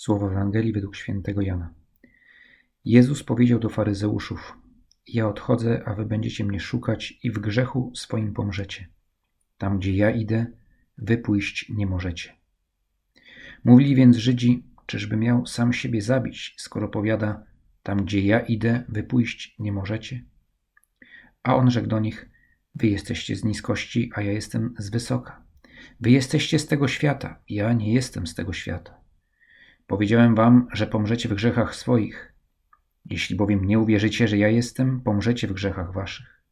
Słowo Ewangelii według świętego Jana. Jezus powiedział do faryzeuszów: Ja odchodzę, a wy będziecie mnie szukać i w grzechu swoim pomrzecie. Tam, gdzie ja idę, wy pójść nie możecie. Mówili więc Żydzi: Czyżby miał sam siebie zabić, skoro powiada: Tam, gdzie ja idę, wy pójść nie możecie? A on rzekł do nich: Wy jesteście z niskości, a ja jestem z wysoka. Wy jesteście z tego świata, ja nie jestem z tego świata. Powiedziałem wam, że pomrzecie w grzechach swoich. Jeśli bowiem nie uwierzycie, że ja jestem, pomrzecie w grzechach waszych.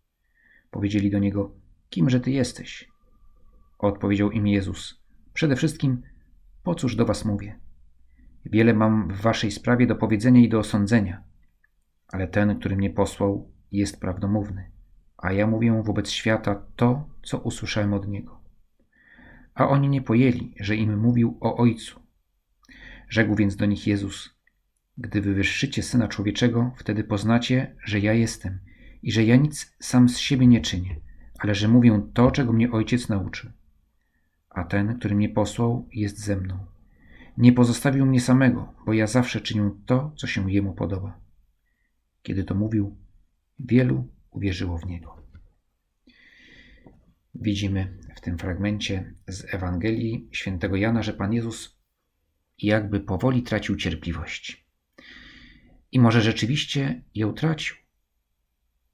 Powiedzieli do niego: Kimże ty jesteś? Odpowiedział im Jezus: Przede wszystkim, po cóż do was mówię? Wiele mam w waszej sprawie do powiedzenia i do osądzenia, ale ten, który mnie posłał, jest prawdomówny, a ja mówię wobec świata to, co usłyszałem od niego. A oni nie pojęli, że im mówił o Ojcu. Rzekł więc do nich Jezus: Gdy wywyższycie syna człowieczego, wtedy poznacie, że ja jestem i że ja nic sam z siebie nie czynię, ale że mówię to, czego mnie ojciec nauczył. A ten, który mnie posłał, jest ze mną. Nie pozostawił mnie samego, bo ja zawsze czynię to, co się jemu podoba. Kiedy to mówił, wielu uwierzyło w niego. Widzimy w tym fragmencie z Ewangelii świętego Jana, że Pan Jezus jakby powoli tracił cierpliwość. I może rzeczywiście ją tracił.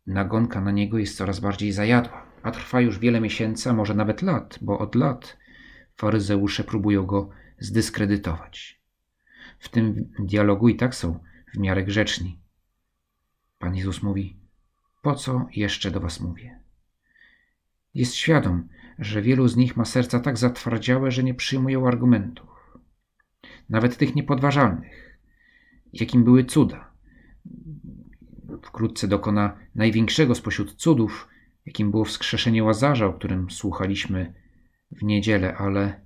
Nagonka na niego jest coraz bardziej zajadła, a trwa już wiele miesięcy, a może nawet lat, bo od lat faryzeusze próbują go zdyskredytować. W tym dialogu i tak są w miarę grzeczni. Pan Jezus mówi: Po co jeszcze do was mówię? Jest świadom, że wielu z nich ma serca tak zatwardziałe, że nie przyjmują argumentów nawet tych niepodważalnych, jakim były cuda. Wkrótce dokona największego spośród cudów, jakim było wskrzeszenie Łazarza, o którym słuchaliśmy w niedzielę, ale,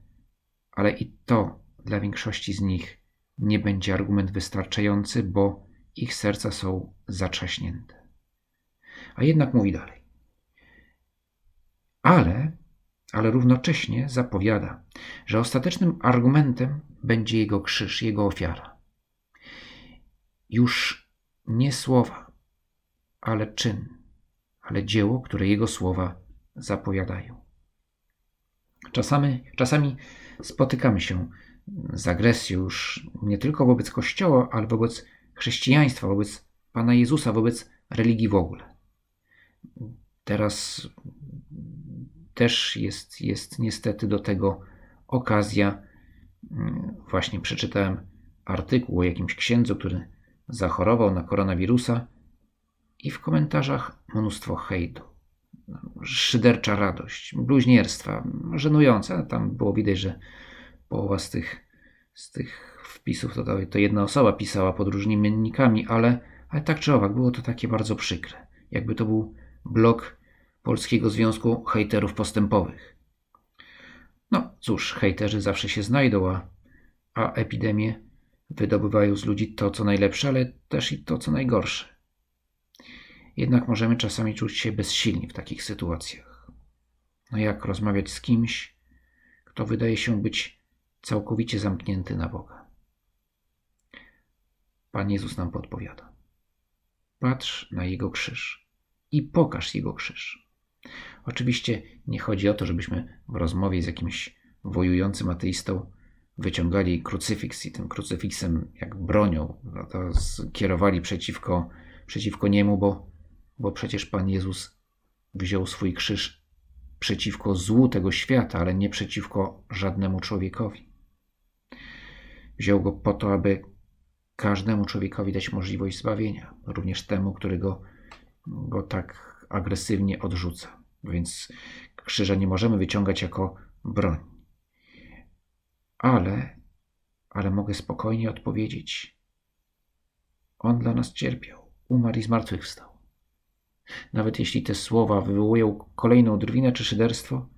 ale i to dla większości z nich nie będzie argument wystarczający, bo ich serca są zatrzaśnięte. A jednak mówi dalej. Ale ale równocześnie zapowiada, że ostatecznym argumentem będzie jego krzyż, jego ofiara. Już nie słowa, ale czyn, ale dzieło, które jego słowa zapowiadają. Czasami, czasami spotykamy się z agresją już nie tylko wobec Kościoła, ale wobec chrześcijaństwa, wobec Pana Jezusa, wobec religii w ogóle. Teraz też jest, jest niestety do tego okazja. Mm, właśnie przeczytałem artykuł o jakimś księdzu, który zachorował na koronawirusa i w komentarzach mnóstwo hejtu. Szydercza radość, bluźnierstwa, żenujące. Tam było widać, że połowa z tych, z tych wpisów to, to jedna osoba pisała pod różnymi miennikami, ale, ale tak czy owak było to takie bardzo przykre. Jakby to był blok Polskiego Związku Hejterów Postępowych. No cóż, hejterzy zawsze się znajdą, a, a epidemie wydobywają z ludzi to, co najlepsze, ale też i to, co najgorsze. Jednak możemy czasami czuć się bezsilni w takich sytuacjach. No jak rozmawiać z kimś, kto wydaje się być całkowicie zamknięty na Boga? Pan Jezus nam podpowiada. Patrz na Jego krzyż i pokaż Jego krzyż. Oczywiście nie chodzi o to, żebyśmy w rozmowie z jakimś wojującym ateistą wyciągali krucyfiks i tym krucyfiksem jak bronią no to skierowali przeciwko, przeciwko niemu, bo, bo przecież Pan Jezus wziął swój krzyż przeciwko złu tego świata, ale nie przeciwko żadnemu człowiekowi. Wziął go po to, aby każdemu człowiekowi dać możliwość zbawienia, również temu, który go, go tak agresywnie odrzuca. Więc krzyża nie możemy wyciągać jako broń. Ale, ale mogę spokojnie odpowiedzieć: On dla nas cierpiał, umarł i zmartwychwstał. Nawet jeśli te słowa wywołują kolejną drwinę czy szyderstwo,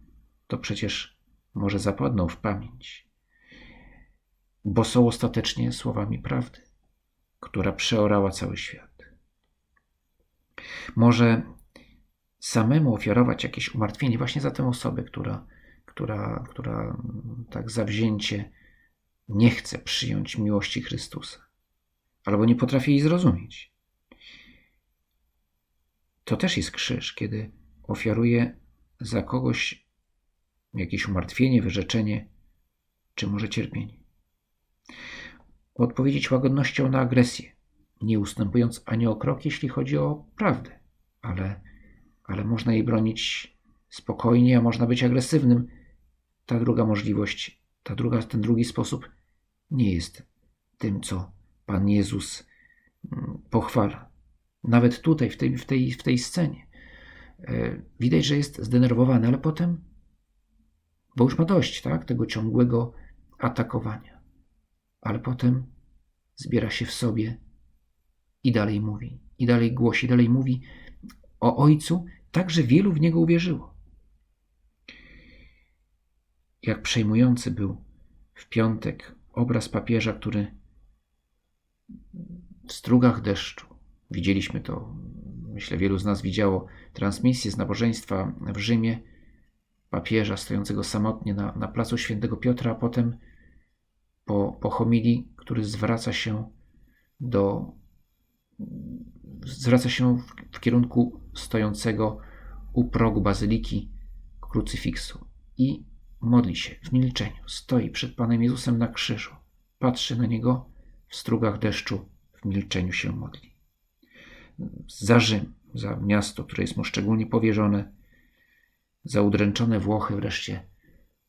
to przecież może zapadną w pamięć, bo są ostatecznie słowami prawdy, która przeorała cały świat. Może samemu ofiarować jakieś umartwienie właśnie za tę osobę, która, która, która tak zawzięcie nie chce przyjąć miłości Chrystusa, albo nie potrafi jej zrozumieć. To też jest krzyż, kiedy ofiaruje za kogoś jakieś umartwienie, wyrzeczenie, czy może cierpienie. Odpowiedzieć łagodnością na agresję, nie ustępując ani o krok, jeśli chodzi o prawdę, ale, ale można jej bronić spokojnie, a można być agresywnym. Ta druga możliwość, ta druga, ten drugi sposób nie jest tym, co Pan Jezus mm, pochwala. Nawet tutaj, w tej, w tej, w tej scenie. E, widać, że jest zdenerwowany, ale potem, bo już ma dość tak, tego ciągłego atakowania, ale potem zbiera się w sobie i dalej mówi, i dalej głosi, dalej mówi o Ojcu, tak że wielu w Niego uwierzyło. Jak przejmujący był w piątek obraz papieża, który w strugach deszczu, widzieliśmy to, myślę, wielu z nas widziało transmisję z nabożeństwa w Rzymie, papieża stojącego samotnie na, na placu świętego Piotra, a potem po, po homilii, który zwraca się do zwraca się w, w kierunku stojącego u progu bazyliki krucyfiksu i modli się w milczeniu. Stoi przed Panem Jezusem na krzyżu, patrzy na niego w strugach deszczu, w milczeniu się modli. Za Rzym, za miasto, które jest mu szczególnie powierzone, za udręczone Włochy, wreszcie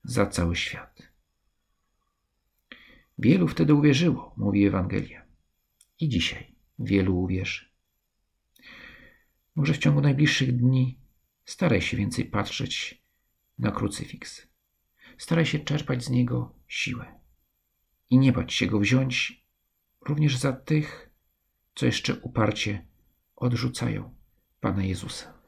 za cały świat. Wielu wtedy uwierzyło, mówi Ewangelia. I dzisiaj wielu uwierzy. Może w ciągu najbliższych dni staraj się więcej patrzeć na krucyfiks. Staraj się czerpać z niego siłę i nie bać się go wziąć również za tych, co jeszcze uparcie odrzucają Pana Jezusa.